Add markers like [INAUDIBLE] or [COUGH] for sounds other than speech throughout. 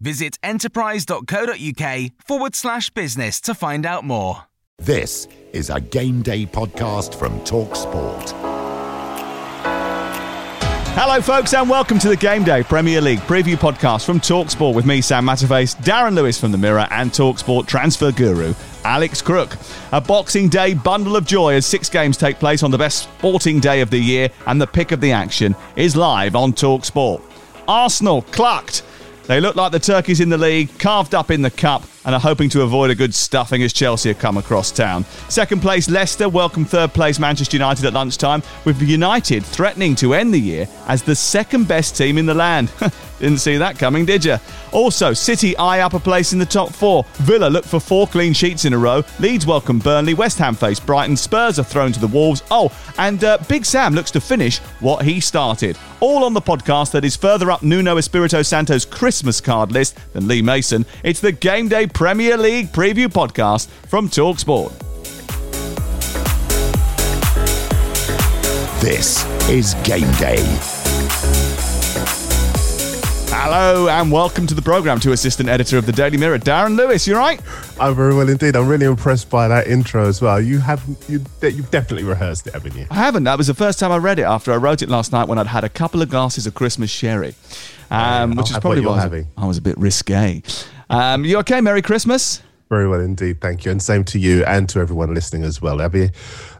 Visit enterprise.co.uk forward slash business to find out more. This is a game day podcast from Talk Sport. Hello, folks, and welcome to the Game Day Premier League preview podcast from Talksport with me, Sam Matterface, Darren Lewis from The Mirror, and Talksport transfer guru, Alex Crook. A Boxing Day bundle of joy as six games take place on the best sporting day of the year, and the pick of the action is live on Talksport. Arsenal clucked. They look like the turkeys in the league, carved up in the cup, and are hoping to avoid a good stuffing as Chelsea come across town. Second place Leicester welcome third place Manchester United at lunchtime, with United threatening to end the year as the second best team in the land. [LAUGHS] Didn't see that coming, did you? Also, City eye up a place in the top four. Villa look for four clean sheets in a row. Leeds welcome Burnley. West Ham face Brighton. Spurs are thrown to the Wolves. Oh, and uh, Big Sam looks to finish what he started. All on the podcast that is further up Nuno Espirito Santo's Christmas card list than Lee Mason. It's the Game Day Premier League preview podcast from Talksport. This is Game Day. Hello and welcome to the program to assistant editor of the Daily Mirror, Darren Lewis. You right? I'm very well indeed. I'm really impressed by that intro as well. You have you you've definitely rehearsed it, haven't you? I haven't. That was the first time I read it after I wrote it last night when I'd had a couple of glasses of Christmas sherry, um, which is probably what you're why I was. I was a bit risque. Um, you okay? Merry Christmas. Very well indeed. Thank you, and same to you and to everyone listening as well. Have you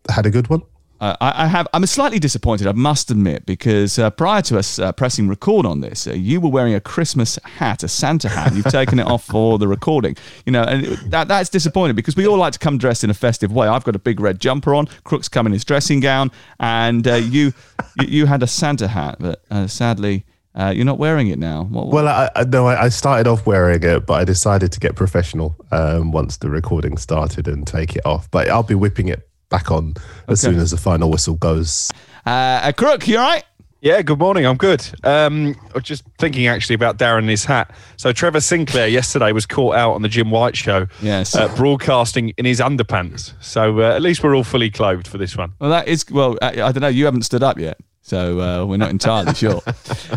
had a good one? Uh, I, I have. I'm slightly disappointed. I must admit, because uh, prior to us uh, pressing record on this, uh, you were wearing a Christmas hat, a Santa hat. You've taken it off for the recording. You know, and it- that that's disappointing because we all like to come dressed in a festive way. I've got a big red jumper on. Crook's come in his dressing gown, and uh, you, you you had a Santa hat, but uh, sadly. Uh, you're not wearing it now. What, what- Well, I, I no, I, I started off wearing it, but I decided to get professional um, once the recording started and take it off. But I'll be whipping it back on as Okay. soon as the final whistle goes. uh, uh, Crook, you all right? Yeah, good morning. I'm good. Um, I was just thinking actually about Darren and his hat. So Trevor Sinclair yesterday was caught out on the Jim White show, Yes. uh, broadcasting in his underpants. So uh, at least we're all fully clothed for this one. Well, that is well. I, I don't know. You haven't stood up yet, so uh, we're not entirely sure.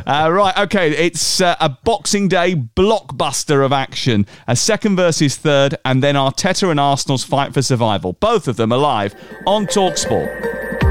Uh, right. Okay. It's uh, a Boxing Day blockbuster of action. A second versus third, and then Arteta and Arsenal's fight for survival. Both of them alive on Talksport.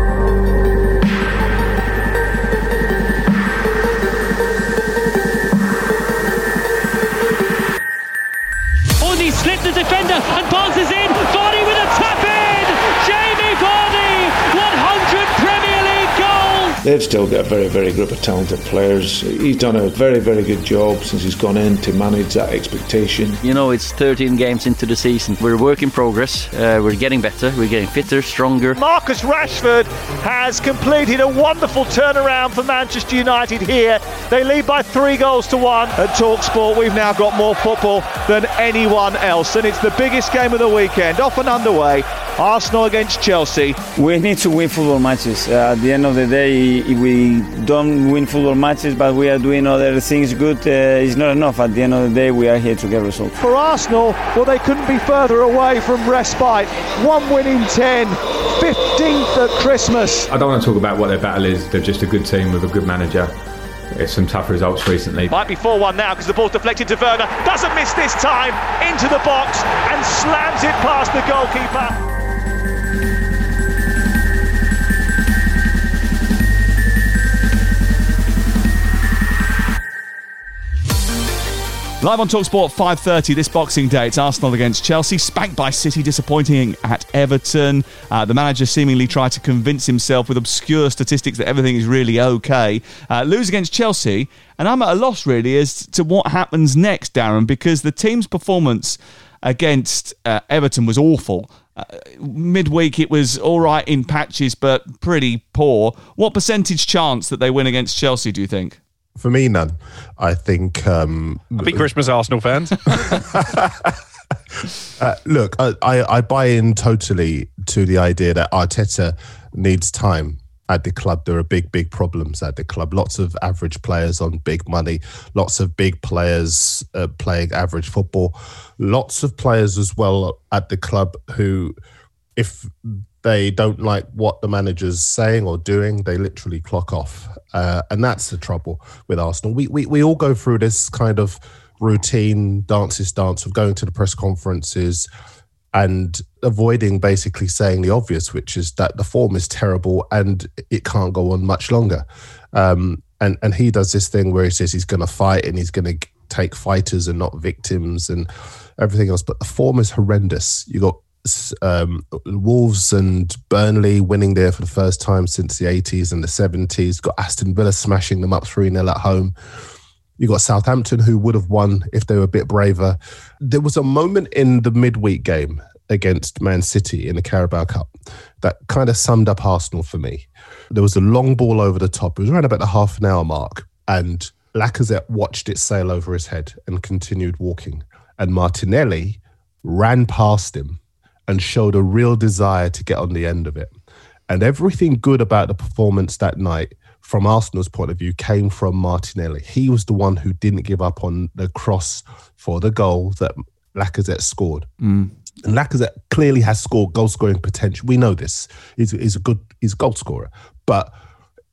They've still got a very, very group of talented players. He's done a very, very good job since he's gone in to manage that expectation. You know, it's 13 games into the season. We're a work in progress. Uh, we're getting better. We're getting fitter, stronger. Marcus Rashford has completed a wonderful turnaround for Manchester United here. They lead by three goals to one. At Talksport, we've now got more football than anyone else, and it's the biggest game of the weekend, off and underway. Arsenal against Chelsea. We need to win football matches. Uh, at the end of the day, if we don't win football matches, but we are doing other things good, uh, it's not enough. At the end of the day, we are here to get results. For Arsenal, well, they couldn't be further away from respite. One win in 10, 15th at Christmas. I don't want to talk about what their battle is. They're just a good team with a good manager. It's some tough results recently. Might be 4 1 now because the ball's deflected to Werner. Doesn't miss this time. Into the box and slams it past the goalkeeper. Live on Talksport 5:30 this Boxing Day. It's Arsenal against Chelsea, spanked by City, disappointing at Everton. Uh, the manager seemingly tried to convince himself with obscure statistics that everything is really okay. Uh, lose against Chelsea, and I'm at a loss really as to what happens next, Darren, because the team's performance against uh, Everton was awful. Uh, midweek, it was all right in patches, but pretty poor. What percentage chance that they win against Chelsea? Do you think? For me, none. I think. Um, Happy Christmas, Arsenal fans. [LAUGHS] uh, look, I, I, I buy in totally to the idea that Arteta needs time at the club. There are big, big problems at the club. Lots of average players on big money, lots of big players uh, playing average football, lots of players as well at the club who, if they don't like what the manager's saying or doing, they literally clock off. Uh, and that's the trouble with Arsenal. We, we, we all go through this kind of routine dances dance of going to the press conferences and avoiding basically saying the obvious, which is that the form is terrible and it can't go on much longer. Um, and, and he does this thing where he says he's going to fight and he's going to take fighters and not victims and everything else. But the form is horrendous. You got um, Wolves and Burnley winning there for the first time since the 80s and the 70s. Got Aston Villa smashing them up 3 0 at home. You got Southampton who would have won if they were a bit braver. There was a moment in the midweek game against Man City in the Carabao Cup that kind of summed up Arsenal for me. There was a long ball over the top. It was around about the half an hour mark, and Lacazette watched it sail over his head and continued walking. And Martinelli ran past him and showed a real desire to get on the end of it. And everything good about the performance that night, from Arsenal's point of view, came from Martinelli. He was the one who didn't give up on the cross for the goal that Lacazette scored. Mm. And Lacazette clearly has scored goal scoring potential. We know this. He's, he's a good he's a goal scorer, but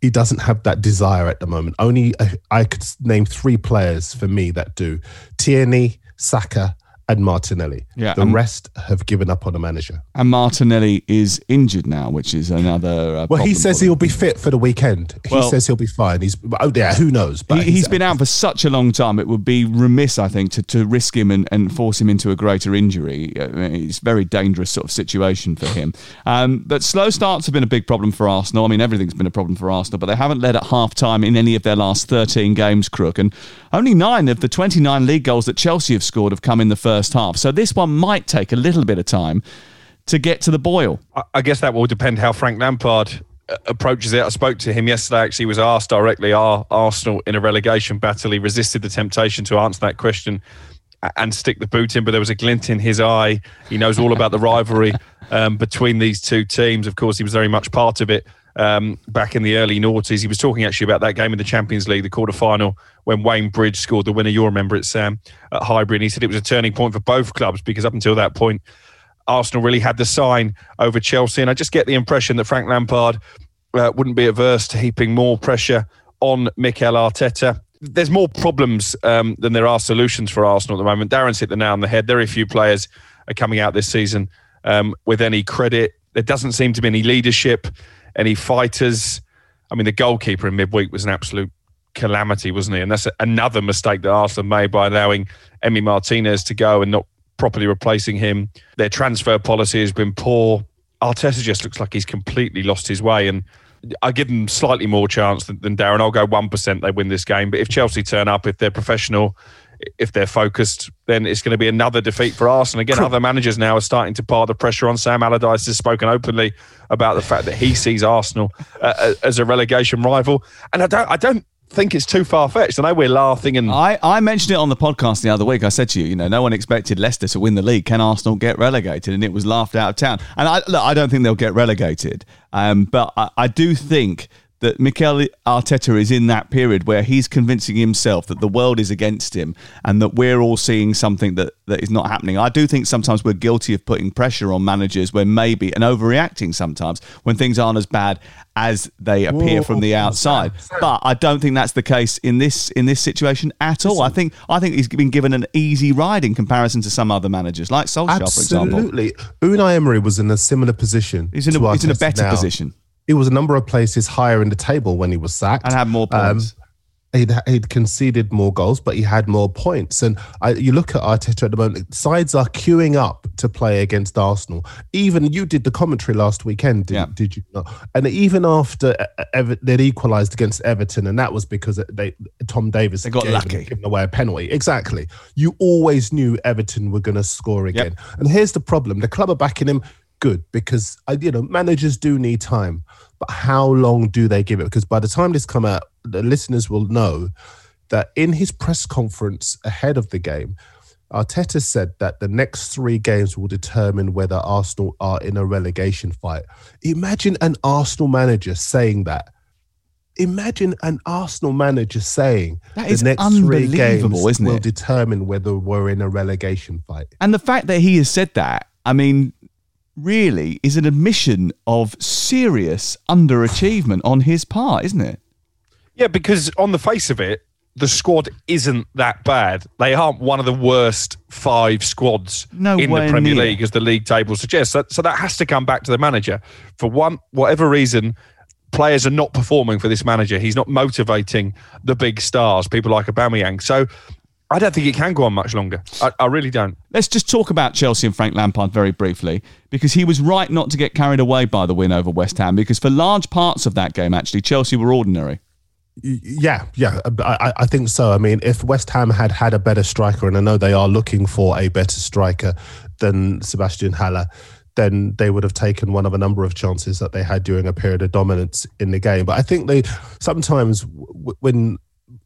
he doesn't have that desire at the moment. Only uh, I could name three players for me that do: Tierney, Saka, and Martinelli. Yeah, the rest have given up on the manager. And Martinelli is injured now, which is another. Uh, well, he says he'll be fit for the weekend. He says he'll be fine. He's oh yeah, who knows? But He, he's been out for such a long time. It would be remiss, I think, to, to risk him and, and force him into a greater injury. Uh, It's a very dangerous sort of situation for him. Um, but slow starts have been a big problem for Arsenal. I mean, everything's been a problem for Arsenal, but they haven't led at half time in any of their last 13 games, Crook. And only nine of the 29 league goals that Chelsea have scored have come in the first half. So this one might take a little bit of time to get to the boil. I- guess that will depend how Frank Lampard uh, approaches it. I spoke to him yesterday. Actually, he was asked directly, "Are Arsenal in a relegation battle?" He resisted the temptation to answer that question and stick the boot in, but there was a glint in his eye. He knows all about the rivalry um, between these two teams. Of course, he was very much part of it um, back in the early noughties. He was talking actually about that game in the Champions League, the quarter final, when Wayne Bridge scored the winner. You'll remember it, Sam, at Highbury. And he said it was a turning point for both clubs because up until that point, Arsenal really had the sign over Chelsea. And I just get the impression that Frank Lampard uh, wouldn't be averse to heaping more pressure on Mikel Arteta. There's more problems um, than there are solutions for Arsenal at the moment. Darren's hit the nail on the head. Very few players are coming out this season um, with any credit. There doesn't seem to be any leadership, any fighters. I mean, the goalkeeper in midweek was an absolute calamity, wasn't he? And that's another mistake that Arsenal made by allowing Emi Martinez to go and not properly replacing him. Their transfer policy has been poor. Arteta just looks like he's completely lost his way. And I give them slightly more chance than, than Darren. I'll go 1% they win this game. But if Chelsea turn up, if they're professional, if they're focused, then it's going to be another defeat for Arsenal. Again, other managers now are starting to pile the pressure on. Sam Allardyce has spoken openly about the fact that he sees Arsenal uh, as a relegation rival. And I don't, I don't think it's too far fetched. I know we're laughing and I, I mentioned it on the podcast the other week. I said to you, you know, no one expected Leicester to win the league. Can Arsenal get relegated? And it was laughed out of town. And I, look, I don't think they'll get relegated. Um, but I, I do think that Mikel Arteta is in that period where he's convincing himself that the world is against him and that we're all seeing something that, that is not happening. I do think sometimes we're guilty of putting pressure on managers when maybe and overreacting sometimes when things aren't as bad as they appear from the outside. But I don't think that's the case in this in this situation at all. I think I think he's been given an easy ride in comparison to some other managers, like Solskjaer, for example. Absolutely. Unai Emery was in a similar position. He's in a- he's in a better now. position. He was a number of places higher in the table when he was sacked And had more Um, points. He'd, he'd conceded more goals, but he had more points. And I, you look at Arteta at the moment; sides are queuing up to play against Arsenal. Even you did the commentary last weekend, did, Yeah. did you not? And even after uh, Ever- they'd equalised against Everton, and that was because they Tom Davies They got gave- lucky. given away a penalty. Exactly. You always knew Everton were going to score again. And here's the problem: the club are backing him. Good because uh, you know managers do need time, but how long do they give it? Because by the time this come out, the listeners will know that in his press conference ahead of the game, Arteta said that the next three games will determine whether Arsenal are in a relegation fight. Imagine an Arsenal manager saying that. Imagine an Arsenal manager saying That the next three games isn't will it? determine whether we're in a relegation fight. And the fact that he has said that, I mean, really is an admission of serious underachievement on his part, isn't it? Yeah, because on the face of it, the squad isn't that bad. They aren't one of the worst five squads in the Premier near. League, as the league table suggests. So, so that has to come back to the manager. For one, whatever reason, players are not performing for this manager. He's not motivating the big stars, people like Aubameyang. So I don't think it can go on much longer. I, I really don't. Let's just talk about Chelsea and Frank Lampard very briefly, because he was right not to get carried away by the win over West Ham, because for large parts of that game, actually, Chelsea were ordinary. Yeah, yeah, uh, I, I- I think so. I mean, if West Ham had had a better striker, and I know they are looking for a better striker than Sebastien Haller, then they would have taken one of a number of chances that they had during a period of dominance in the game. But I think they sometimes, when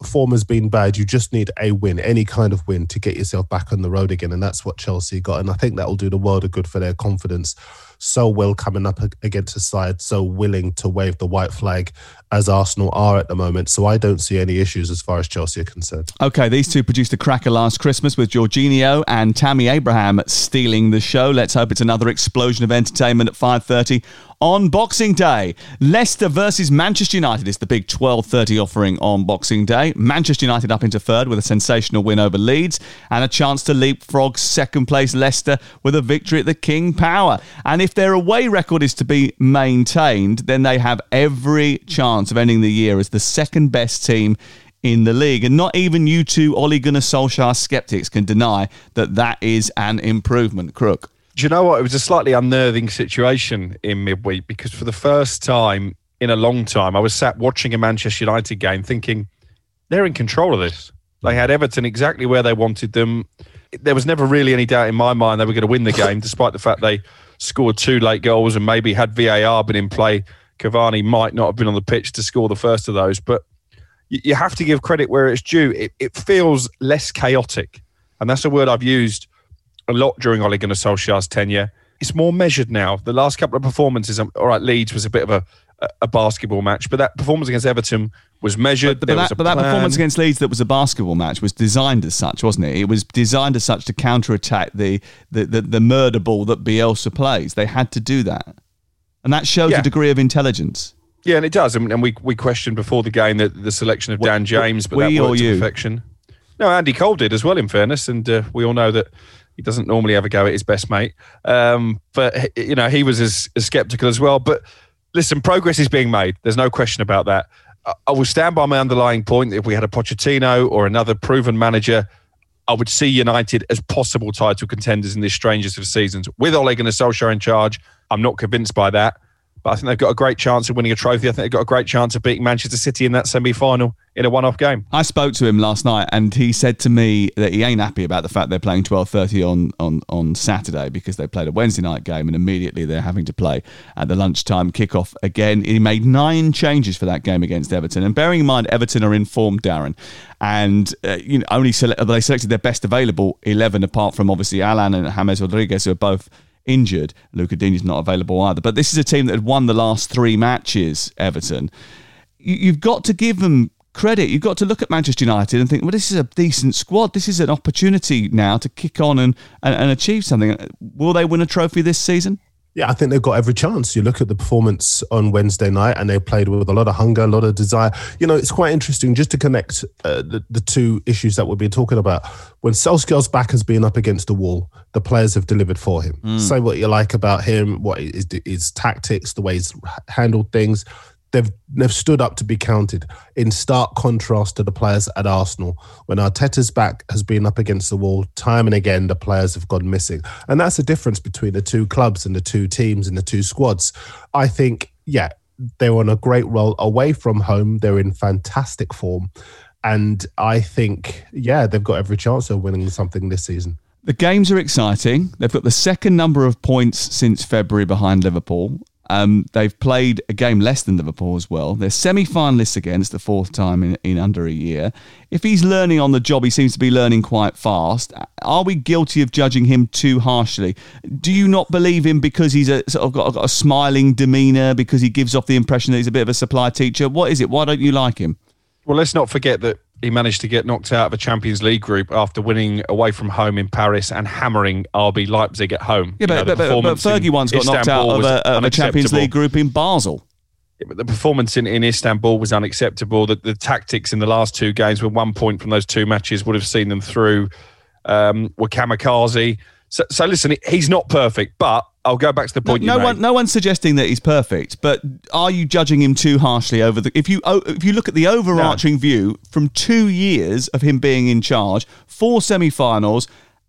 form has been bad, you just need a win, any kind of win, to get yourself back on the road again. And that's what Chelsea got. And I think that will do the world of good for their confidence. So well coming up against a side so willing to wave the white flag as Arsenal are at the moment. So I don't see any issues as far as Chelsea are concerned. Okay, these two produced a cracker last Christmas with Jorginho and Tammy Abraham stealing the show. Let's hope it's another explosion of entertainment at 5:30 on Boxing Day. Leicester versus Manchester United is the big 12:30 offering on Boxing Day. Manchester United up into third with a sensational win over Leeds and a chance to leapfrog second place Leicester with a victory at the King Power. And if their away record is to be maintained, then they have every chance of ending the year as the second best team in the league. And not even you two Ole Gunnar Solskjaer skeptics can deny that that is an improvement, Crook. Do you know what? It was a slightly unnerving situation in midweek because for the first time in a long time, I was sat watching a Manchester United game thinking they're in control of this. They had Everton exactly where they wanted them. There was never really any doubt in my mind they were going to win the game, despite the fact they scored two late goals and maybe had VAR been in play, Cavani might not have been on the pitch to score the first of those. But you, have to give credit where it's due. It, it feels less chaotic. And that's a word I've used a lot during Ole Gunnar Solskjaer's tenure. It's more measured now. The last couple of performances, um, all right, Leeds was a bit of a, a, basketball match, but that performance against Everton was measured. But, was that, a but that performance against Leeds that was a basketball match was designed as such, wasn't it? It was designed as such to counterattack the the, the, the murder ball that Bielsa plays. They had to do that. And that shows Yeah. a degree of intelligence. Yeah, and it does. And, and we we questioned before the game that the selection of Dan James, but we that or worked to you? perfection. No, Andy Cole did as well. In fairness, and uh, we all know that he doesn't normally ever go at his best mate. Um, but you know, he was as, as skeptical as well. But listen, progress is being made. There's no question about that. I, I will stand by my underlying point. that If we had a Pochettino or another proven manager. I would see United as possible title contenders in this strangest of seasons. With Ole Gunnar Solskjaer in charge, I'm not convinced by that. But I think they've got a great chance of winning a trophy. I think they've got a great chance of beating Manchester City in that semi-final in a one-off game. I spoke to him last night, and he said to me that he ain't happy about the fact they're playing twelve thirty on, on on Saturday because they played a Wednesday night game, and immediately they're having to play at the lunchtime kickoff again. He made nine changes for that game against Everton, and bearing in mind Everton are in form, Darren, and uh, you know only sele- they selected their best available eleven, apart from obviously Allan and James Rodriguez, who are both injured. Lucas Digne's not available either. But this is a team that had won the last three matches, Everton. You, you've got to give them credit. You've got to look at Manchester United and think, well, this is a decent squad. This is an opportunity now to kick on and, and, and achieve something. Will they win a trophy this season? Yeah, I think they've got every chance. You look at the performance on Wednesday night, and they played with a lot of hunger, a lot of desire. You know, it's quite interesting just to connect uh, the, the two issues that we've been talking about. When Solskjaer's back has been up against the wall, the players have delivered for him. Mm. Say what you like about him, what is his tactics, the way he's handled things. They've they've stood up to be counted in stark contrast to the players at Arsenal. When Arteta's back has been up against the wall time and again, the players have gone missing, and that's the difference between the two clubs and the two teams and the two squads. I think, yeah, they're on a great roll away from home. They're in fantastic form, and I think, yeah, they've got every chance of winning something this season. The games are exciting. They've got the second number of points since February behind Liverpool. Um, they've played a game less than Liverpool as well. They're semi finalists again. It's the fourth time in, in under a year. If he's learning on the job, he seems to be learning quite fast. Are we guilty of judging him too harshly? Do you not believe him because he's a sort of got, got a smiling demeanour, because he gives off the impression that he's a bit of a supply teacher? What is it? Why don't you like him? Well, let's not forget that he managed to get knocked out of a Champions League group after winning away from home in Paris and hammering RB Leipzig at home. Yeah, but, you know, but, but, but Fergie once got knocked out of a, of a, Champions League group in Basel. The performance in, in Istanbul was unacceptable. The, the tactics in the last two games, with one point from those two matches, would have seen them through, um, were kamikaze. So, so listen, he's not perfect, but I'll go back to the point. No, no one, no one's suggesting that he's perfect, but are you judging him too harshly over the? If you if you look at the overarching no. view from two years of him being in charge, four semi-finals,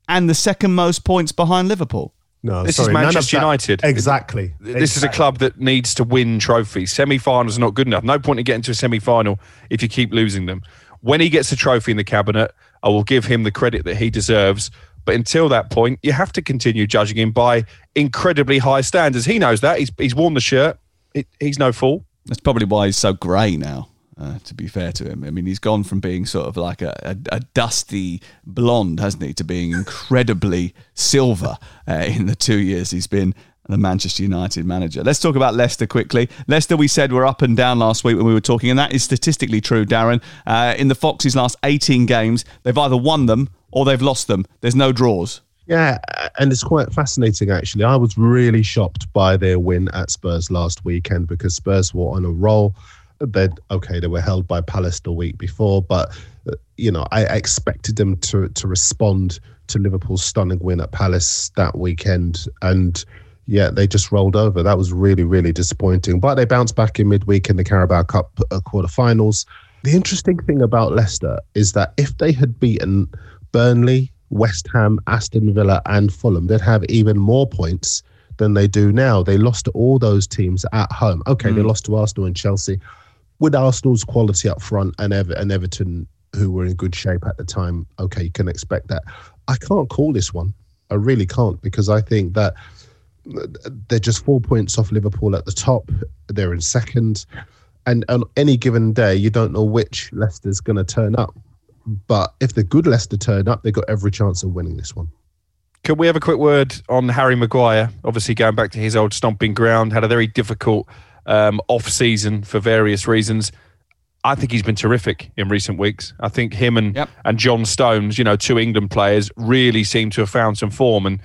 and the second most points behind Liverpool. No, this sorry, is Manchester United. Exactly. This exactly. is a club that needs to win trophies. Semi-finals are not good enough. No point in getting to a semi-final if you keep losing them. When he gets a trophy in the cabinet, I will give him the credit that he deserves but until that point, you have to continue judging him by incredibly high standards. He knows that. He's, he's worn the shirt. It, he's no fool. That's probably why he's so grey now. Uh, to be fair to him, I mean, he's gone from being sort of like a, a, a dusty blonde, hasn't he, to being incredibly silver uh, in the two years he's been the Manchester United manager. Let's talk about Leicester quickly. Leicester, we said, were up and down last week when we were talking, and that is statistically true, Darren. Uh, in the Foxes' last 18 games, they've either won them or they've lost them. There's no draws. Yeah, and it's quite fascinating actually. I was really shocked by their win at Spurs last weekend because Spurs were on a roll. They okay, they were held by Palace the week before, but uh, you know I expected them to to respond to Liverpool's stunning win at Palace that weekend, and yeah, they just rolled over. That was really really disappointing. But they bounced back in midweek in the Carabao Cup uh, quarterfinals. The interesting thing about Leicester is that if they had beaten Burnley, West Ham, Aston Villa, and Fulham, they'd have even more points than they do now. They lost to all those teams at home. Okay, mm. they lost to Arsenal and Chelsea. With Arsenal's quality up front and, Ever- and Everton, who were in good shape at the time, okay, you can expect that. I can't call this one. I really can't because I think that they're just four points off Liverpool at the top. They're in second. And on any given day, you don't know which Leicester's going to turn up. But if the good Leicester turn up, they've got every chance of winning this one. Can we have a quick word on Harry Maguire? Obviously, going back to his old stomping ground, had a very difficult um, off season for various reasons. I think he's been terrific in recent weeks. I think him and yep. and John Stones, you know, two England players, really seem to have found some form. And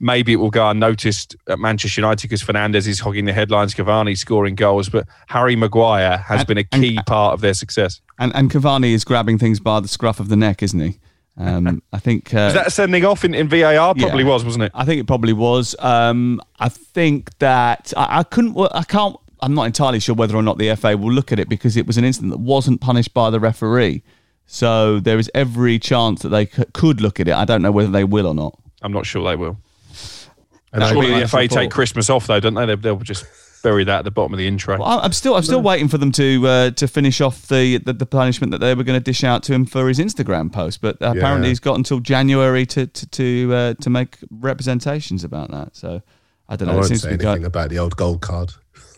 maybe it will go unnoticed at Manchester United because Fernandes is hogging the headlines, Cavani scoring goals, but Harry Maguire has and, been a key and, part of their success. And, and Cavani is grabbing things by the scruff of the neck, isn't he? Um, [LAUGHS] I think uh, was that sending off in, in VAR? Probably yeah, was, wasn't it? I think it probably was. Um, I think that I, I couldn't. I can't. I'm not entirely sure whether or not the FA will look at it because it was an incident that wasn't punished by the referee. So there is every chance that they c- could look at it. I don't know whether they will or not. I'm not sure they will. And Surely the FA take Christmas off though, don't they? They'll just bury that at the bottom of the intro. Well, I'm still I'm still waiting for them to uh, to finish off the, the, the punishment that they were going to dish out to him for his Instagram post, but yeah. apparently he's got until January to to to, uh, to make representations about that. So I don't know. I won't say anything go- about the old gold card.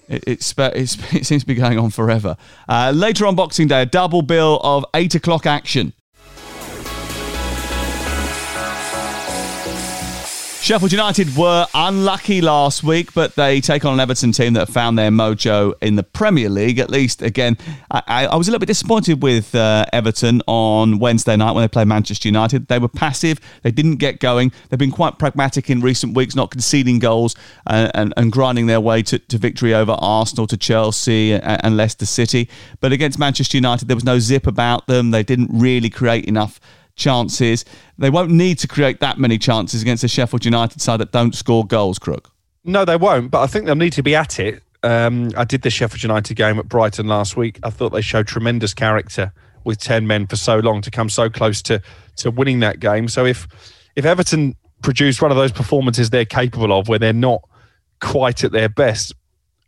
It, it's, it's, [LAUGHS] it seems to be going on forever. Uh, later on Boxing Day, a double bill of eight o'clock action. Sheffield United were unlucky last week, but they take on an Everton team that found their mojo in the Premier League. At least, again, I, I was a little bit disappointed with uh, Everton on Wednesday night when they played Manchester United. They were passive, they didn't get going. They've been quite pragmatic in recent weeks, not conceding goals and, uh, and, and grinding their way to, to, victory over Arsenal, to Chelsea, and, and Leicester City. But against Manchester United, there was no zip about them. They didn't really create enough chances. They won't need to create that many chances against a Sheffield United side that don't score goals, Crook. No, they won't, but I think they'll need to be at it. Um, I did the Sheffield United game at Brighton last week. I thought they showed tremendous character with ten men for so long to come so close to to winning that game. So if if Everton produce one of those performances they're capable of, where they're not quite at their best,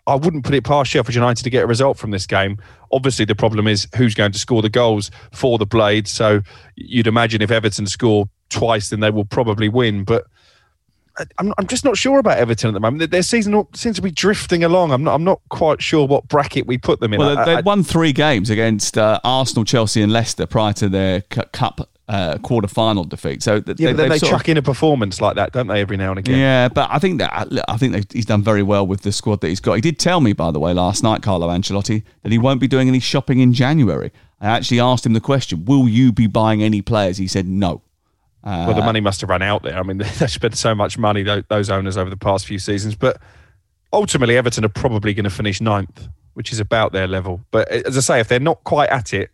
I wouldn't put it past Sheffield United to get a result from this game. Obviously, the problem is who's going to score the goals for the Blades. So you'd imagine if Everton score twice, then they will probably win. But I'm, I'm just not sure about Everton at the moment. Their season seems to be drifting along. I'm not, I'm not quite sure what bracket we put them in. Well, they won three games against uh, Arsenal, Chelsea, and Leicester prior to their cup uh, quarter final defeat. So th- yeah, they, they chuck of, in a performance like that, don't they? Every now and again. Yeah, but I think that I think he's done very well with the squad that he's got. He did tell me, by the way, last night, Carlo Ancelotti, that he won't be doing any shopping in January. I actually asked him the question: Will you be buying any players? He said no. Uh, well, the money must have run out there. I mean, [LAUGHS] they've spent so much money, those owners, over the past few seasons. But ultimately, Everton are probably going to finish ninth, which is about their level. But as I say, if they're not quite at it,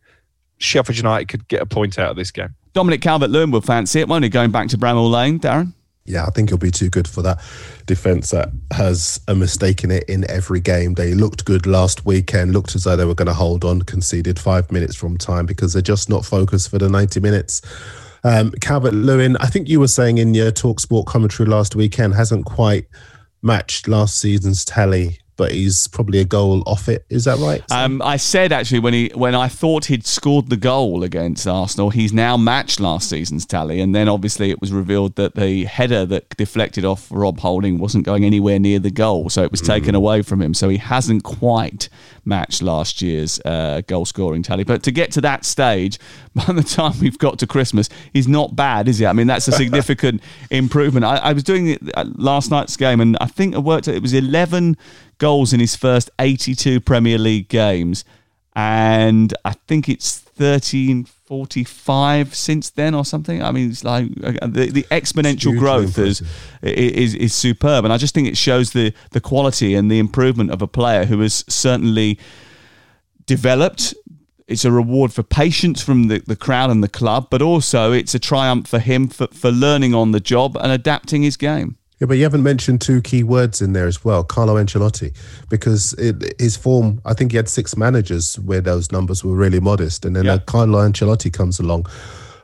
Sheffield United could get a point out of this game. Dominic Calvert Lewin will fancy it, won't he, going back to Bramall Lane, Darren? Yeah, I think he'll be too good for that defence that has a mistake in it in every game. They looked good last weekend, looked as though they were going to hold on, conceded five minutes from time because they're just not focused for the 90 minutes. Um, Calvert Lewin, I think you were saying in your Talk Sport commentary last weekend, hasn't quite matched last season's tally but he's probably a goal off it. Is that right? Um, I said actually when he when I thought he'd scored the goal against Arsenal, he's now matched last season's tally, and then obviously it was revealed that the header that deflected off Rob Holding wasn't going anywhere near the goal, so it was taken mm. away from him. So he hasn't quite matched last year's uh, goal scoring tally. But to get to that stage, [LAUGHS] by the time we've got to Christmas, he's not bad, is he? I mean, that's a significant [LAUGHS] improvement. I, I was doing it uh, last night's game, and I think it worked. Out it was eleven goals in his first 82 Premier League games. And I think it's 1345 since then or something. I mean, it's like uh, the, the exponential growth is, is, is superb. And I just think it shows the, the quality and the improvement of a player who has certainly developed. It's a reward for patience from the, the crowd and the club, but also it's a triumph for him for, for learning on the job and adapting his game. Yeah, but you haven't mentioned two key words in there as well, Carlo Ancelotti, because it, his form. I think he had six managers where those numbers were really modest, and then yeah. Carlo Ancelotti comes along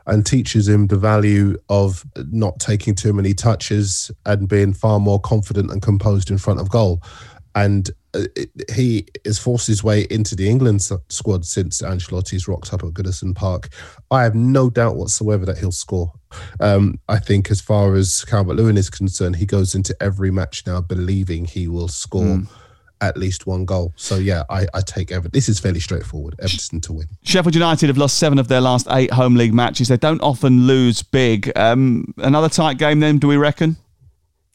and teaches him the value of not taking too many touches and being far more confident and composed in front of goal. And uh, he has forced his way into the England squad since Ancelotti's rocked up at Goodison Park. I have no doubt whatsoever that he'll score. Um, I think, as far as Calvert Lewin is concerned, he goes into every match now believing he will score. Mm. At least one goal. So yeah, I, I take Everton. This is fairly straightforward. Everton to win. Sheffield United have lost seven of their last eight home league matches. They don't often lose big. Um, another tight game, then? Do we reckon?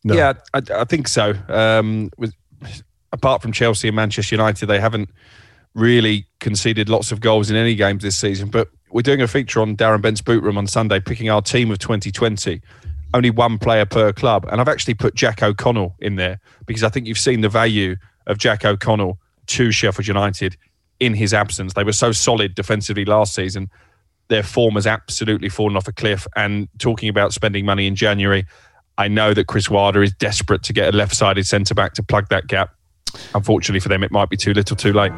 No. Yeah, I, I think so. Um, with apart from Chelsea and Manchester United, they haven't really conceded lots of goals in any games this season. But we're doing a feature on Darren Bent's boot room on Sunday, picking our team of 2020. Only one player per club. And I've actually put Jack O'Connell in there because I think you've seen the value of Jack O'Connell to Sheffield United in his absence. They were so solid defensively last season. Their form has absolutely fallen off a cliff. And talking about spending money in January, I know that Chris Wilder is desperate to get a left sided centre back to plug that gap unfortunately for them, it might be too little too late.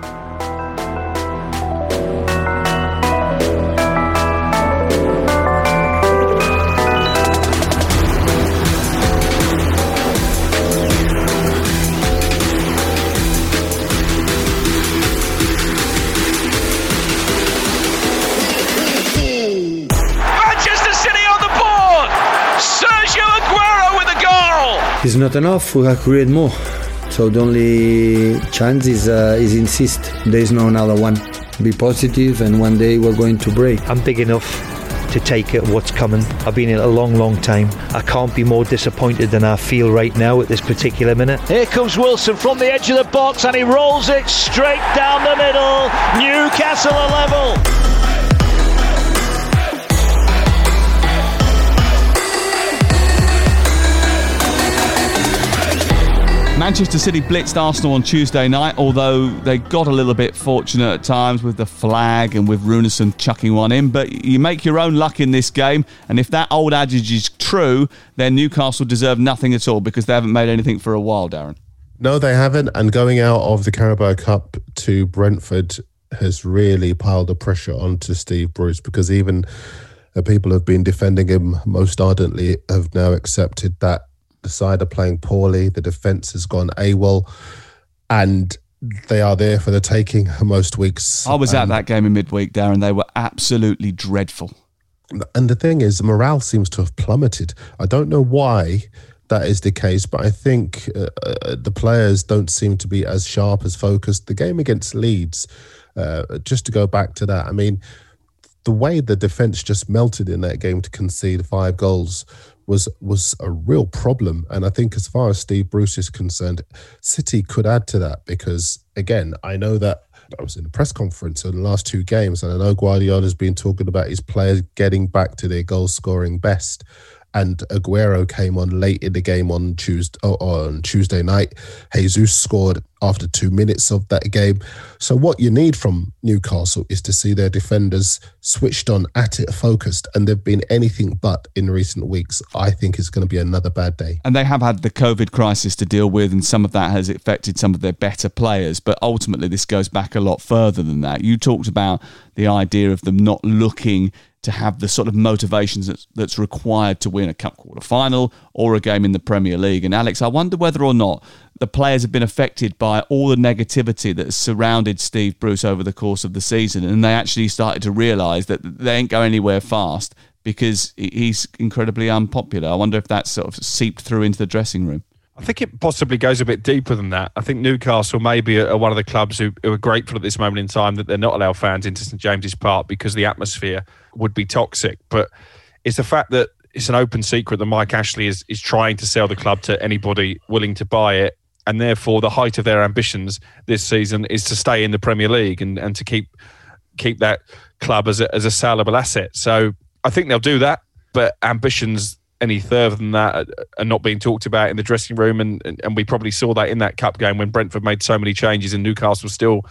I'm just a city on the board. Sergio Aguero with the goal. It's not enough. We have to create more. So the only chance is uh, is insist. There is no another one. Be positive, and one day we're going to break. I'm big enough to take it what's coming. I've been in a long, long time. I can't be more disappointed than I feel right now at this particular minute. Here comes Wilson from the edge of the box and he rolls it straight down the middle. Newcastle are level. Manchester City blitzed Arsenal on Tuesday night, although they got a little bit fortunate at times with the flag and with Runarsson chucking one in. But you make your own luck in this game, and if that old adage is true, then Newcastle deserve nothing at all because they haven't made anything for a while, Darren. No, they haven't. And going out of the Carabao Cup to Brentford has really piled the pressure onto Steve Bruce because even the people who have been defending him most ardently have now accepted that the side are playing poorly, the defence has gone AWOL, and they are there for the taking [LAUGHS] most weeks. I was at And- that game in midweek, Darren. They were absolutely dreadful. And the thing is, morale seems to have plummeted. I don't know why that is the case, but I think uh, uh, the players don't seem to be as sharp, as focused. The game against Leeds, uh, just to go back to that, I mean, the way the defense just melted in that game to concede five goals was was a real problem. And I think, as far as Steve Bruce is concerned, City could add to that because, again, I know that I was in a press conference in the last two games, and I know Guardiola's been talking about his players getting back to their goal scoring best. And Aguero came on late in the game on Tuesday oh, on Tuesday night. Jesus scored after two minutes of that game. So what you need from Newcastle is to see their defenders switched on, at it, focused, and they've been anything but in recent weeks. I think it's going to be another bad day. And they have had the COVID crisis to deal with, and some of that has affected some of their better players. But ultimately, this goes back a lot further than that. You talked about the idea of them not looking to have the sort of motivations that's, that's required to win a cup quarter final or a game in the Premier League. And Alex, I wonder whether or not the players have been affected by all the negativity that has surrounded Steve Bruce over the course of the season, and they actually started to realise that they ain't going anywhere fast because he's incredibly unpopular. I wonder if that's sort of seeped through into the dressing room. I think it possibly goes a bit deeper than that. I think Newcastle maybe are one of the clubs who, who are grateful at this moment in time that they're not allowed fans into St James's Park because the atmosphere would be toxic. But it's the fact that it's an open secret that Mike Ashley is is trying to sell the club to anybody willing to buy it. And therefore, the height of their ambitions this season is to stay in the Premier League and, and to keep keep that club as a, as a sellable asset. So I think they'll do that. But ambitions any further than that uh, are- are not being talked about in the dressing room. And, and, and we probably saw that in that cup game when Brentford made so many changes and Newcastle still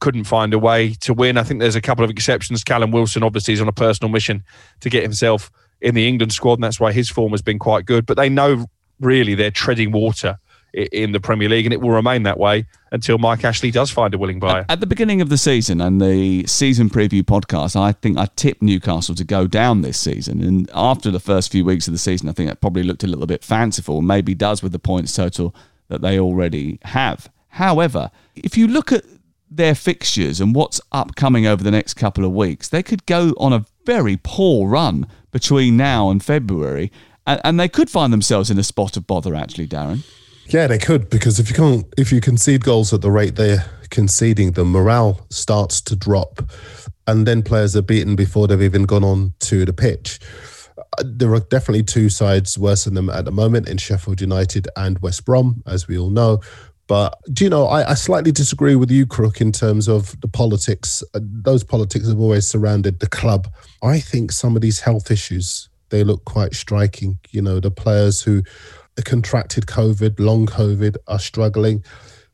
couldn't find a way to win. I think there's a couple of exceptions. Callum Wilson obviously is on a personal mission to get himself in the England squad, and that's why his form has been quite good. But they know really they're treading water in the Premier League, and it will remain that way until Mike Ashley does find a willing buyer. At the beginning of the season and the season preview podcast, I think I tipped Newcastle to go down this season. And after the first few weeks of the season, I think that probably looked a little bit fanciful, maybe does with the points total that they already have. However, if you look at their fixtures and what's upcoming over the next couple of weeks, they could go on a very poor run between now and February, and, and they could find themselves in a spot of bother, actually, Darren. Yeah, they could because if you can't, if you concede goals at the rate they're conceding, the morale starts to drop, and then players are beaten before they've even gone on to the pitch. Uh, There are definitely two sides worse than them at the moment in Sheffield United and West Brom, as we all know. But do you know, I, I slightly disagree with you, Crook, in terms of the politics. Uh, Those politics have always surrounded the club. I think some of these health issues they look quite striking. You know, the players who contracted COVID, long COVID, are struggling.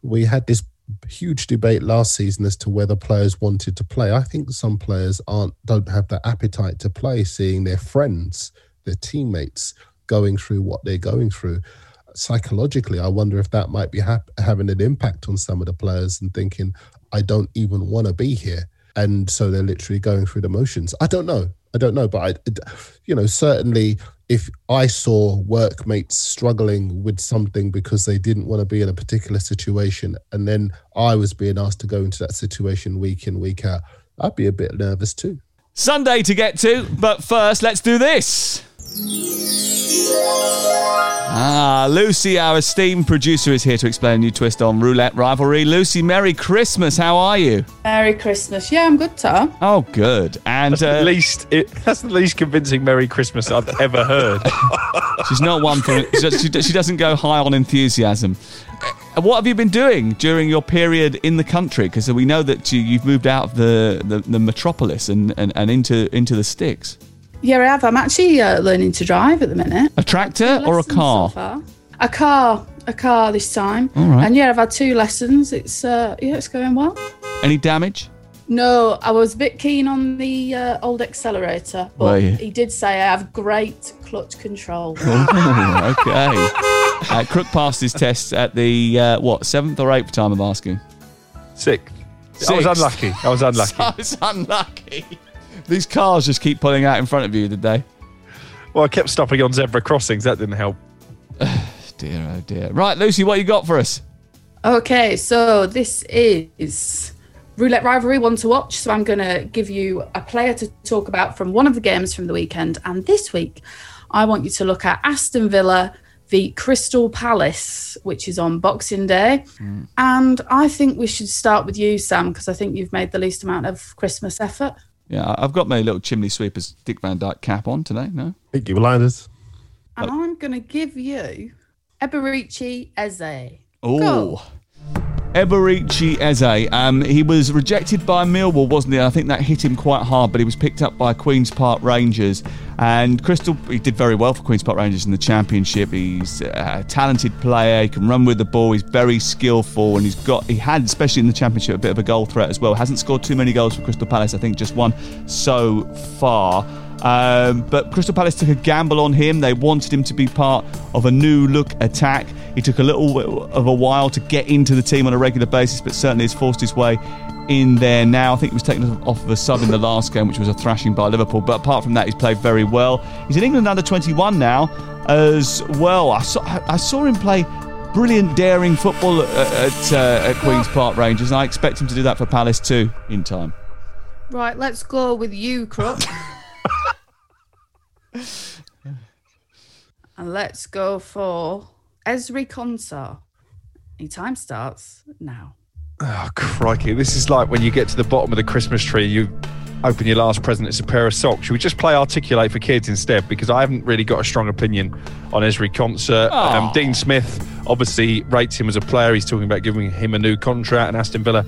We had this huge debate last season as to whether players wanted to play. I think some players aren't don't have the appetite to play, seeing their friends, their teammates going through what they're going through. Psychologically, I wonder if that might be having an impact on some of the players and thinking, I don't even want to be here. And so they're literally going through the motions. I don't know. I don't know. But, I, you know, certainly if I saw workmates struggling with something because they didn't want to be in a particular situation, and then I was being asked to go into that situation week in, week out, I'd be a bit nervous too. Sunday to get to, but first, let's do this. Ah, Lucy, our esteemed producer, is here to explain a new twist on roulette rivalry. Lucy, Merry Christmas. How are you? Merry Christmas. Yeah, I'm good, Tom. Oh, good. And That's the uh, least. It, that's the least convincing Merry Christmas I've ever heard. [LAUGHS] she's not one for. She, she she doesn't go high on enthusiasm. Uh, What have you been doing during your period in the country? Because we know that you, you've moved out of the, the, the metropolis and, and, and into into the sticks. Yeah, I have. I'm actually uh, learning to drive at the minute. A tractor or a car? so. A car. A car this time. All right. And yeah, I've had two lessons. It's uh, yeah, it's going well. Any damage? No, I was a bit keen on the uh, old accelerator, but he did say I have great clutch control. [LAUGHS] Oh, okay. Uh, Crook passed his test at the uh, what seventh or eighth time of asking. Sixth. I was Sixth. unlucky. I was unlucky. [LAUGHS] I was unlucky. These cars just keep pulling out in front of you, did they? Well, I kept stopping on zebra crossings. That didn't help. [SIGHS] Dear, oh dear. Right, Lucy, what you got for us? Okay, so this is Roulette Rivalry One to Watch. So I'm going to give you a player to talk about from one of the games from the weekend. And this week, I want you to look at Aston Villa v Crystal Palace, which is on Boxing Day. Hmm. And I think we should start with you, Sam, because I think you've made the least amount of Christmas effort. Yeah, I- I've got my little chimney sweeper's Dick Van Dyke cap on today. No, Peaky Blinders. And I'm going to give you Eberechi Eze. Oh. Eberechi Eze. Um, he was rejected by Millwall, wasn't he? I think that hit him quite hard, but he was picked up by Queen's Park Rangers. And Crystal, he did very well for Queen's Park Rangers in the Championship. He's a talented player. He can run with the ball. He's very skillful, and he's got he had, especially in the Championship, a bit of a goal threat as well. Hasn't scored too many goals for Crystal Palace. I think just one so far. Um, but Crystal Palace took a gamble on him. They wanted him to be part of a new look attack. He took a little of a while to get into the team on a regular basis, but certainly has forced his way in there now. I think he was taken off of a sub in the last game, which was a thrashing by Liverpool. But apart from that, he's played very well. He's in England under 21 now as well. I saw, I saw him play brilliant, daring football at, at, uh, at Queen's Park Rangers, and I expect him to do that for Palace too in time. Right, let's go with you, Crook. [LAUGHS] and let's go for Ezri Konsa. Your time starts now. Oh, crikey. This is like when you get to the bottom of the Christmas tree, you open your last present, it's a pair of socks. Should we just play Articulate for Kids instead? Because I haven't really got a strong opinion on Ezri Konsa. Um, Dean Smith obviously rates him as a player. He's talking about giving him a new contract, and Aston Villa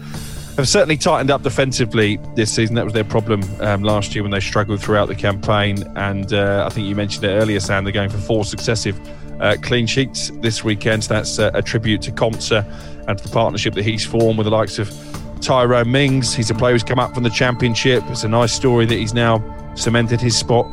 have certainly tightened up defensively this season. That was their problem um, last year when they struggled throughout the campaign. And uh, I think you mentioned it earlier, Sam, they're going for four successive uh, clean sheets this weekend. So that's uh, a tribute to Konsa and to the partnership that he's formed with the likes of Tyrone Mings. He's a player who's come up from the Championship. It's a nice story that he's now cemented his spot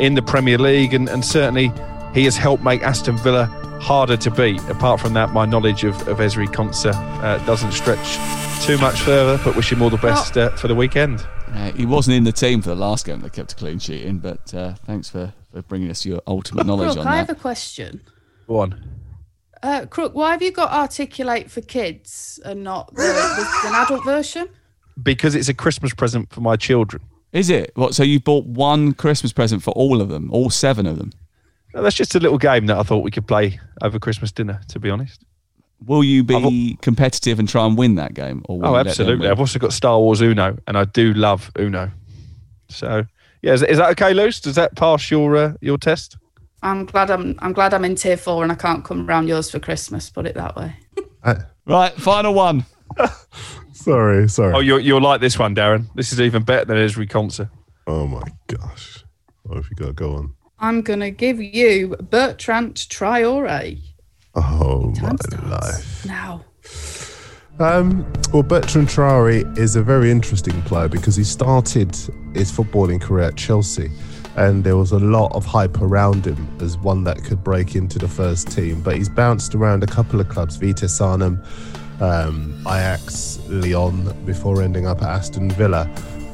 in the Premier League, and, and certainly he has helped make Aston Villa harder to beat. Apart from that, my knowledge of, of Ezri Konsa uh, doesn't stretch too much further, but wish him all the best uh, for the weekend. Uh, he wasn't in the team for the last game. They kept a clean sheet in, but uh, thanks for, for bringing us your ultimate knowledge Crook, on I have a question. Go on. Uh, Crook, why have you got Articulate for kids and not the, the, an adult version? Because it's a Christmas present for my children. Is it? What? So you bought one Christmas present for all of them, all seven of them? No, that's just a little game that I thought we could play over Christmas dinner, to be honest. Will you be competitive and try and win that game? Or Oh, you let them absolutely. I've also got Star Wars Uno, and I do love Uno. So, yeah, is, is that okay, Luce? Does that pass your uh, your test? I'm glad I'm I'm glad I'm in tier four and I can't come round yours for Christmas. Put it that way. Right, final one. [LAUGHS] Sorry, sorry. Oh, you'll, you'll like this one, Darren. This is even better than Ezri Konsa. Oh my gosh. What have you got to go on? I'm gonna give you Bertrand Traore Oh my life. now. Um, well, Bertrand Traore is a very interesting player because he started his footballing career at Chelsea, and there was a lot of hype around him as one that could break into the first team. But he's bounced around a couple of clubs, Vitesse Arnhem, um, Ajax, Lyon, before ending up at Aston Villa.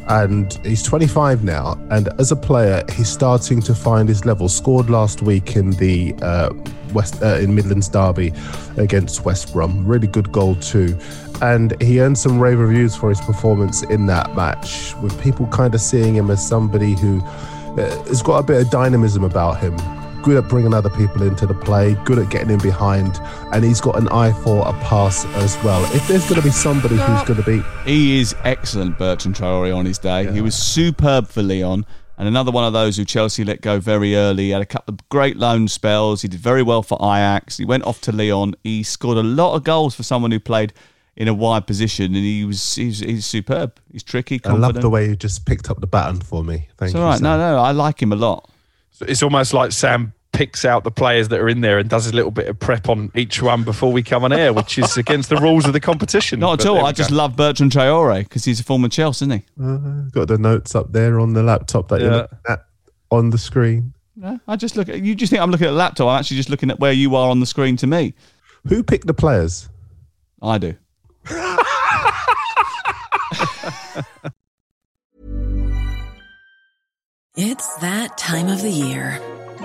And he's 25 now, and as a player, he's starting to find his level. Scored last week in the uh, West uh, in Midlands derby against West Brom. Really good goal too, and he earned some rave reviews for his performance in that match. With people kind of seeing him as somebody who uh, has got a bit of dynamism about him. Good at bringing other people into the play, good at getting in behind, and he's got an eye for a pass as well. If there's going to be somebody who's going to be He is excellent, Bertrand Traore, on his day. He was superb for Lyon. And another one of those who Chelsea let go very early. He had a couple of great loan spells. He did very well for Ajax. He went off to Lyon. He scored a lot of goals for someone who played in a wide position, and he was he's, he's superb. He's tricky, I love the way you just picked up the baton for me. Thank It's you. all right. Sam. No, no, I like him a lot. So it's almost like Sam picks out the players that are in there and does a little bit of prep on each one before we come on air, which is [LAUGHS] against the rules of the competition. Not at all. I just go. love Bertrand Traore because he's a former Chelsea, isn't he? Uh, got the notes up there on the laptop that yeah. you're looking at on the screen. No, I just look at you. Just think I'm looking at a laptop. I'm actually just looking at where you are on the screen to me. Who picked the players? I do. [LAUGHS] it's that time of the year.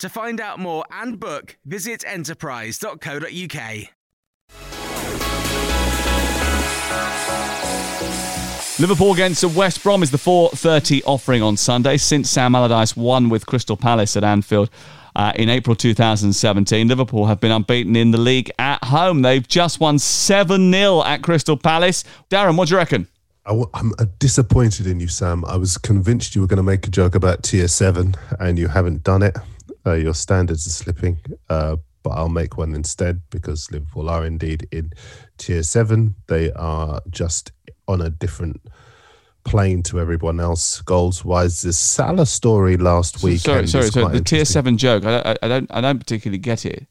To find out more and book, visit enterprise.co.uk. Liverpool against West Brom is the 4.30 offering on Sunday since Sam Allardyce won with Crystal Palace at Anfield. Uh, in April 2017. Liverpool have been unbeaten in the league at home. They've just won 7 0 at Crystal Palace. Darren, what do you reckon? I, am uh, disappointed in you, Sam. I was convinced you were going to make a joke about tier 7, and you haven't done it. Uh, your standards are slipping, uh, but I'll make one instead because Liverpool are indeed in tier 7. They are just on a different plane to everyone else goals wise. The Salah story last week. Sorry, sorry, sorry. The tier seven joke. I, I, I, don't. I don't particularly get it.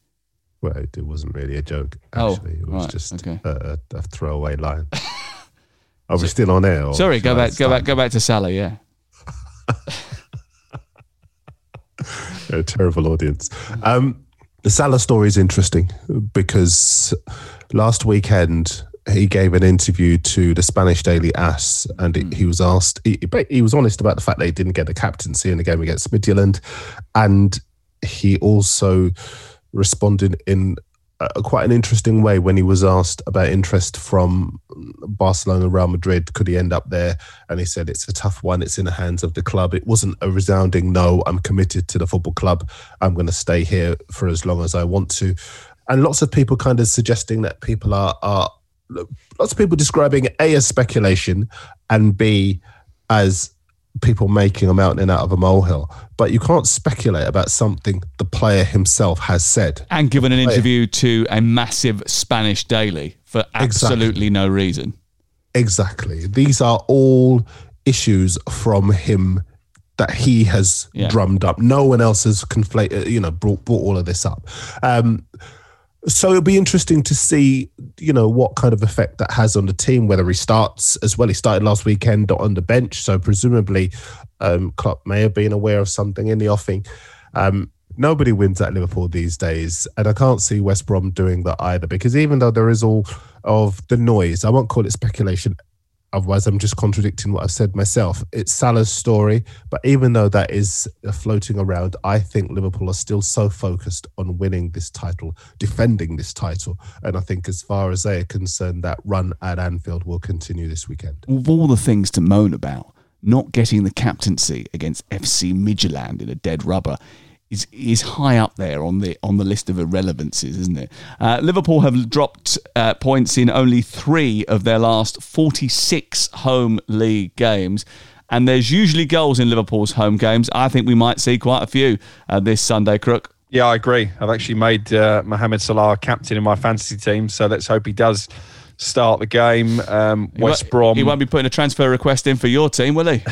Well, it wasn't really a joke. Oh, actually, oh, it was right, just okay. a, a, throwaway line. [LAUGHS] Are we still on air? Sorry, go back, go back, go back to Salah. Yeah. [LAUGHS] a terrible audience. Um, the Salah story is interesting because last weekend he gave an interview to the Spanish Daily AS, and he was asked. He, he, was honest about the fact that he didn't get the captaincy in the game against Midtjylland, and he also responded in a, quite an interesting way when he was asked about interest from Barcelona, Real Madrid. Could he end up there? And he said it's a tough one. It's in the hands of the club. It wasn't a resounding no. I'm committed to the football club. I'm going to stay here for as long as I want to and lots of people kind of suggesting that people are are lots of people describing A as speculation and B as people making a mountain out of a molehill. But you can't speculate about something the player himself has said. And given an interview to a massive Spanish daily for absolutely exactly. no reason. Exactly. These are all issues from him that he has yeah. drummed up. No one else has conflated, you know, brought, brought all of this up. Um, so it'll be interesting to see, you know, what kind of effect that has on the team. Whether he starts as well, he started last weekend on the bench, so presumably, um, Klopp may have been aware of something in the offing. Um, nobody wins at Liverpool these days, and I can't see West Brom doing that either. Because even though there is all of the noise, I won't call it speculation, Otherwise, I'm just contradicting what I've said myself. It's Salah's story, but even though that is uh, floating around, I think Liverpool are still so focused on winning this title, defending this title. And I think, as far as they are concerned, that run at Anfield will continue this weekend. Of all the things to moan about, not getting the captaincy against FC Midtjylland in a dead rubber is is high up there on the on the list of irrelevancies, isn't it? Uh, Liverpool have dropped uh, points in only three of their last 46 home league games. And there's usually goals in Liverpool's home games. I think we might see quite a few uh, this Sunday, Crook. Yeah, I agree. I've actually made uh, Mohamed Salah captain in my fantasy team, so let's hope he does start the game. Um, West Brom. He won't be putting a transfer request in for your team, will he?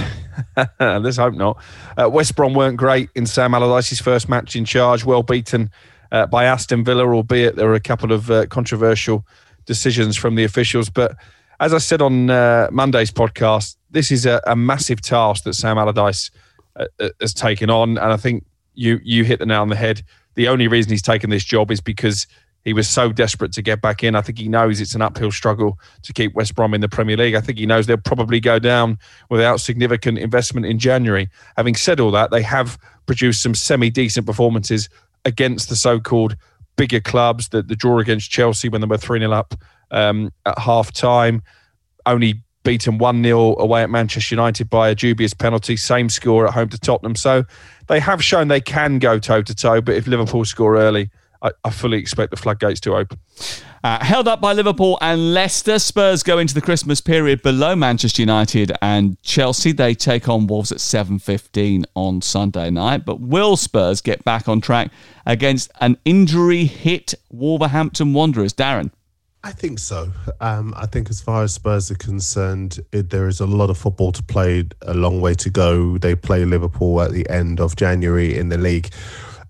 [LAUGHS] let's hope not. Uh, West Brom weren't great in Sam Allardyce's first match in charge. Well beaten uh, by Aston Villa, albeit there were a couple of uh, controversial decisions from the officials. But as I said on uh, Monday's podcast, this is a, a, massive task that Sam Allardyce uh, uh, has taken on, and I think you you hit the nail on the head. The only reason he's taken this job is because he was so desperate to get back in. I think he knows it's an uphill struggle to keep West Brom in the Premier League. I think he knows they'll probably go down without significant investment in January. Having said all that, they have produced some semi decent performances against the so called bigger clubs. The, the draw against Chelsea when they were 3 0 up um, at half time, only beaten 1 0 away at Manchester United by a dubious penalty, same score at home to Tottenham. So they have shown they can go toe to toe, but if Liverpool score early, I, I fully expect the floodgates to open. Uh, held up by Liverpool and Leicester, Spurs go into the Christmas period below Manchester United and Chelsea. They take on Wolves at 7.15 on Sunday night. But will Spurs get back on track against an injury-hit Wolverhampton Wanderers? Darren? I think so. Um, I think as far as Spurs are concerned, it, there is a lot of football to play, a long way to go. They play Liverpool at the end of January in the league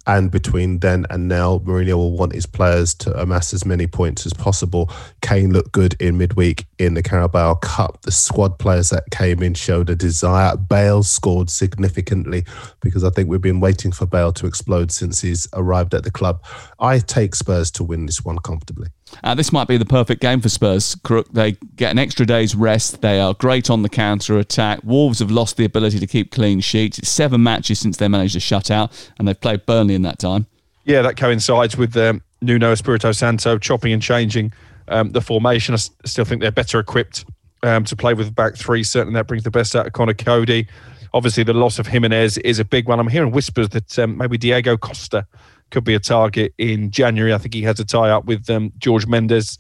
and between then and now, Mourinho will want his players to amass as many points as possible. Kane looked good in midweek in the Carabao Cup. The squad players that came in showed a desire. Bale scored significantly because I think we've been waiting for Bale to explode since he's arrived at the club. I take Spurs to win this one comfortably. Uh, this might be the perfect game for Spurs. Crook, they get an extra day's rest. They are great on the counter attack. Wolves have lost the ability to keep clean sheets. It's seven matches since they managed to shut out, and they've played Burnley in that time. Yeah, that coincides with um, Nuno Espirito Santo chopping and changing um, the formation. I still think they're better equipped um, to play with back three. Certainly, that brings the best out of Conor Coady. Obviously, the loss of Jimenez is a big one. I'm hearing whispers that um, maybe Diego Costa could be a target in January. I think he has a tie up with um, George Mendes,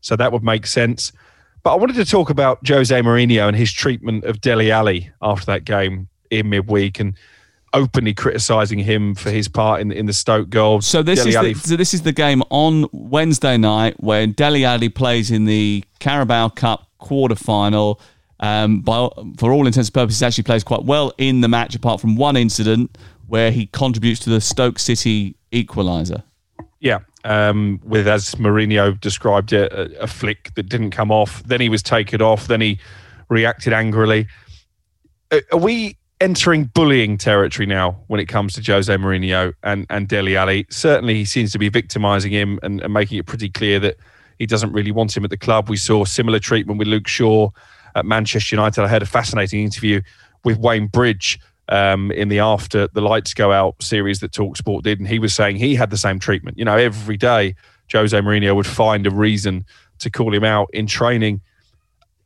so that would make sense. But I wanted to talk about Jose Mourinho and his treatment of Dele Alli after that game in midweek and openly criticising him for his part in in the Stoke goal. So this Dele is the, so this is the game on Wednesday night when Dele Alli plays in the Carabao Cup quarter final. Um, by, for all intents and purposes, actually plays quite well in the match, apart from one incident where he contributes to the Stoke City equaliser. Yeah, um, with as Mourinho described it, a, a, flick that didn't come off. Then he was taken off. Then he reacted angrily. Are we entering bullying territory now when it comes to Jose Mourinho and and Dele Alli? Certainly, he seems to be victimising him and, and making it pretty clear that he doesn't really want him at the club. We saw similar treatment with Luke Shaw at Manchester United. I had a fascinating interview with Wayne Bridge um, in the After the Lights Go Out series that Talksport did, and he was saying he had the same treatment. You know, every day Jose Mourinho would find a reason to call him out in training.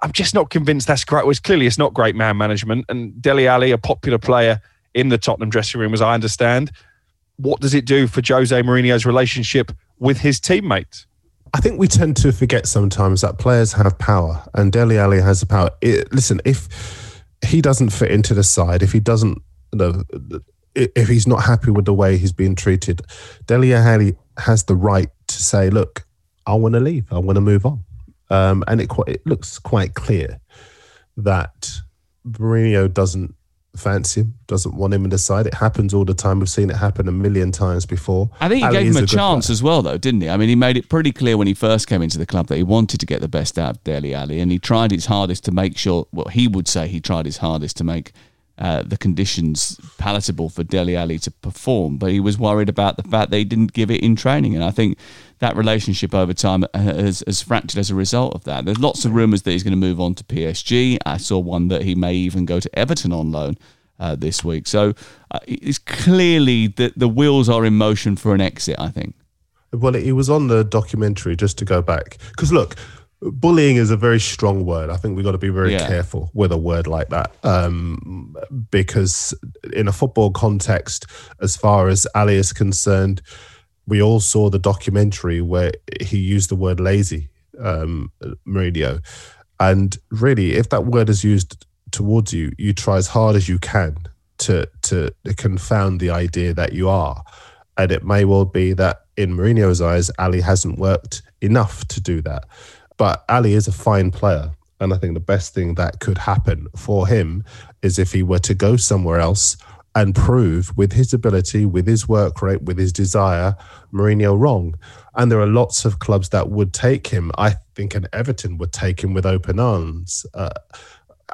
I'm just not convinced that's great. Well, it's clearly it's not great man management. And Dele Alli, a popular player in the Tottenham dressing room, as I understand, what does it do for Jose Mourinho's relationship with his teammates? I think we tend to forget sometimes that players have power, and Dele Alli has the power. It, listen, if he doesn't fit into the side, if he doesn't, you know, if he's not happy with the way he's being treated, Dele Alli has the right to say, "Look, I want to leave. I want to move on." Um, and it it looks quite clear that Mourinho doesn't fancy him, doesn't want him in the side. It happens all the time. We've seen it happen a million times before. I think he Alli gave him is a, chance as well, though, didn't he? I mean, he made it pretty clear when he first came into the club that he wanted to get the best out of Dele Alli, and he tried his hardest to make sure. Well, he would say he tried his hardest to make uh, the conditions palatable for Dele Alli to perform, but he was worried about the fact they didn't give it in training, and I think that relationship over time has, has fractured as a result of that. There's lots of rumours that he's going to move on to PSG. I saw one that he may even go to Everton on loan uh, this week. So uh, it's clearly that the wheels are in motion for an exit. I think. Well, he was on the documentary just to go back because look, bullying is a very strong word. I think we've got to be very Yeah. careful with a word like that um, because in a football context, as far as Alli is concerned, we all saw the documentary where he used the word lazy, um, Mourinho, and really, if that word is used towards you, you try as hard as you can to to confound the idea that you are. And it may well be that in Mourinho's eyes, Alli hasn't worked enough to do that. But Alli is a fine player. And I think the best thing that could happen for him is if he were to go somewhere else and prove with his ability, with his work rate, with his desire, Mourinho wrong. And there are lots of clubs that would take him. I think an Everton would take him with open arms. Uh,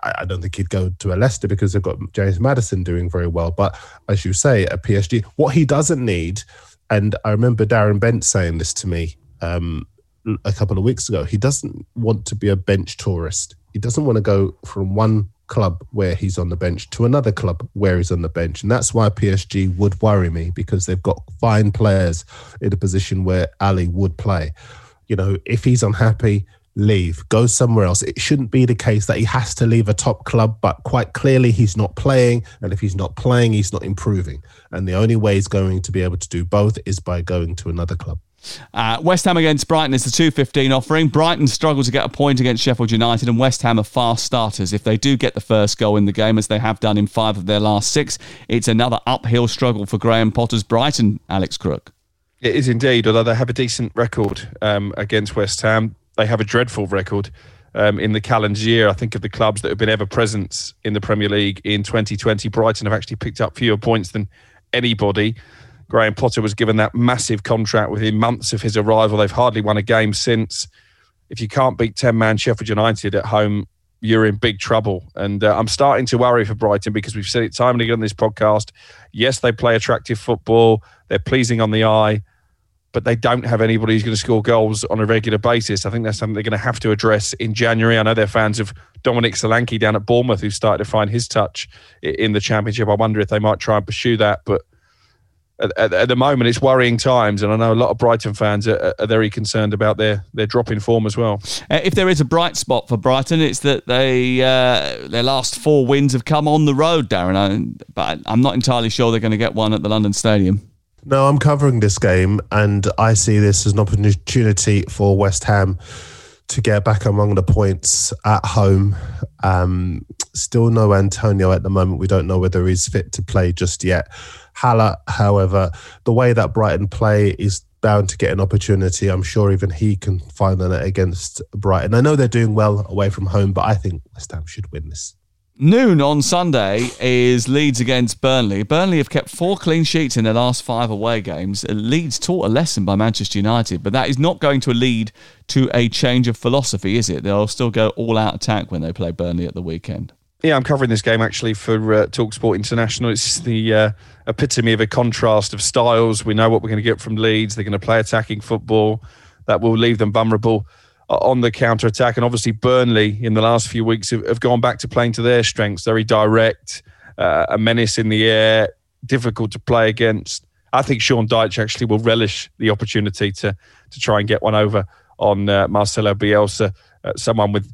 I don't think he'd go to a Leicester because they've got James Maddison doing very well. But as you say, a PSG, what he doesn't need, and I remember Darren Bent saying this to me um, a couple of weeks ago, he doesn't want to be a bench tourist. He doesn't want to go from one club where he's on the bench to another club where he's on the bench. And that's why PSG would worry me because they've got fine players in a position where Alli would play. You know, if he's unhappy, leave, go somewhere else. It shouldn't be the case that he has to leave a top club, but quite clearly he's not playing. And if he's not playing, he's not improving. And the only way he's going to be able to do both is by going to another club. Uh, West Ham against Brighton is the 2.15 offering. Brighton struggle to get a point against Sheffield United, and West Ham are fast starters. If they do get the first goal in the game, as they have done in five of their last six, it's another uphill struggle for Graham Potter's Brighton, Alex Crook. It is indeed, although they have a decent record um, against West Ham they have a dreadful record um, in the calendar year. I think of the clubs that have been ever present in the Premier League in 2020. Brighton have actually picked up fewer points than anybody. Graham Potter was given that massive contract within months of his arrival. They've hardly won a game since. If you can't beat 10 man Sheffield United at home, you're in big trouble. And uh, I'm starting to worry for Brighton because we've said it time and again on this podcast. Yes, they play attractive football, they're pleasing on the eye but they don't have anybody who's going to score goals on a regular basis. I think that's something they're going to have to address in January. I know they're fans of Dominic Solanke down at Bournemouth, who started to find his touch in the Championship. I wonder if they might try and pursue that, but at, at, at the moment, it's worrying times, and I know a lot of Brighton fans are, are very concerned about their their drop in form as well. Uh, if there is a bright spot for Brighton, it's that they uh, their last four wins have come on the road, Darren. I, but I'm not entirely sure they're going to get one at the London Stadium. No, I'm covering this game, and I see this as an opportunity for West Ham to get back among the points at home. Um, still no Antonio at the moment. We don't know whether he's fit to play just yet. Haller, however, the way that Brighton play is bound to get an opportunity. I'm sure even he can find it against Brighton. I know they're doing well away from home, but I think West Ham should win this. Noon on Sunday is Leeds against Burnley. Burnley have kept four clean sheets in their last five away games. Leeds taught a lesson by Manchester United, but that is not going to lead to a change of philosophy, is it? They'll still go all out attack when they play Burnley at the weekend. Yeah, I'm covering this game actually for uh, Talksport International. It's the uh, epitome of a contrast of styles. We know what we're going to get from Leeds. They're going to play attacking football that will leave them vulnerable on the counter attack. And obviously, Burnley in the last few weeks have, have gone back to playing to their strengths. Very direct, uh, a menace in the air, difficult to play against. I think Sean Dyche actually will relish the opportunity to to try and get one over on uh, Marcelo Bielsa, uh, someone with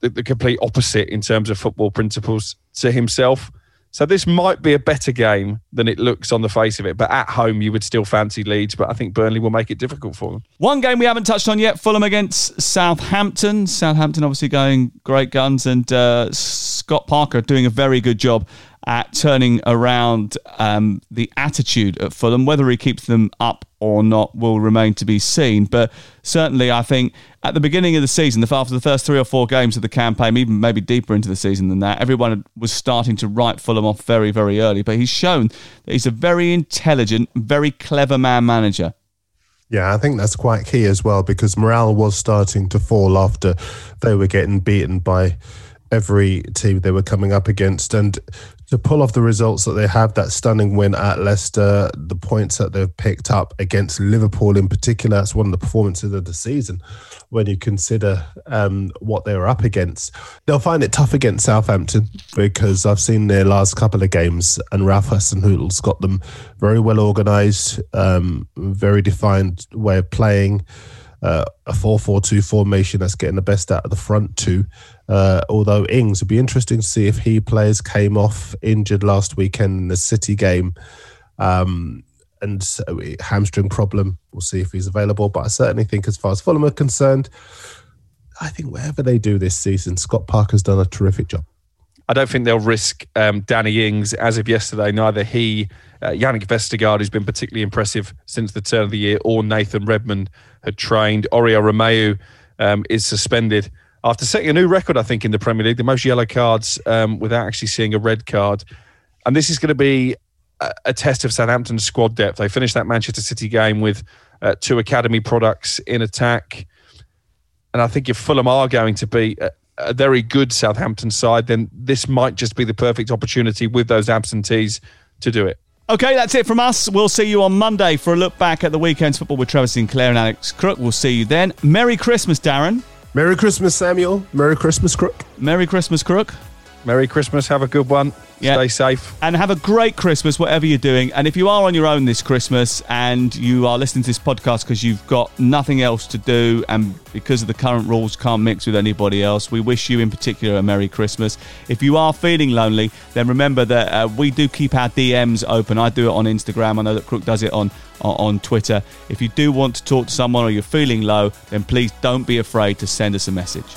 the, the complete opposite in terms of football principles to himself. So this might be a better game than it looks on the face of it. But at home, you would still fancy Leeds. But I think Burnley will make it difficult for them. One game we haven't touched on yet: Fulham against Southampton. Southampton obviously going great guns, and uh, Scott Parker doing a very good job at turning around um, the attitude at Fulham. Whether he keeps them up or not will remain to be seen. But certainly, I think at the beginning of the season, after the first three or four games of the campaign, even maybe deeper into the season than that, everyone was starting to write Fulham off very, very early. But he's shown that he's a very intelligent, very clever man manager. Yeah, I think that's quite key as well because morale was starting to fall after they were getting beaten by every team they were coming up against. And to pull off the results that they have, that stunning win at Leicester, the points that they've picked up against Liverpool in particular, that's one of the performances of the season when you consider um, what they were up against. They'll find it tough against Southampton because I've seen their last couple of games and Ralph Hasenhüttl's got them very well organised, um, very defined way of playing. Uh, a 4-4-2 formation that's getting the best out of the front two. Uh, although Ings would be interesting to see if he plays. Came off injured last weekend in the City game, um, and so hamstring problem. We'll see if he's available. But I certainly think, as far as Fulham are concerned, I think wherever they do this season, Scott Parker's done a terrific job. I don't think they'll risk um, Danny Ings. As of yesterday, neither he, uh, Jannik Vestergaard, who's been particularly impressive since the turn of the year, or Nathan Redmond had trained. Oriol Romeu um, is suspended after setting a new record, I think, in the Premier League, the most yellow cards um, without actually seeing a red card. And this is going to be a, a test of Southampton's squad depth. They finished that Manchester City game with uh, two academy products in attack. And I think if Fulham are going to be a, a very good Southampton side, then this might just be the perfect opportunity with those absentees to do it. Okay, that's it from us. We'll see you on Monday for a look back at the weekend's football with Trevor Sinclair and Alex Crook. We'll see you then. Merry Christmas, Darren. Merry Christmas, Samuel. Merry Christmas, Crook. Merry Christmas, Crook. Merry Christmas. Have a good one. Yeah. Stay safe. And have a great Christmas, whatever you're doing. And if you are on your own this Christmas and you are listening to this podcast because you've got nothing else to do and because of the current rules can't mix with anybody else, we wish you in particular a Merry Christmas. If you are feeling lonely, then remember that uh, we do keep our DMs open. I do it on Instagram. I know that Crook does it on, on Twitter. If you do want to talk to someone or you're feeling low, then please don't be afraid to send us a message.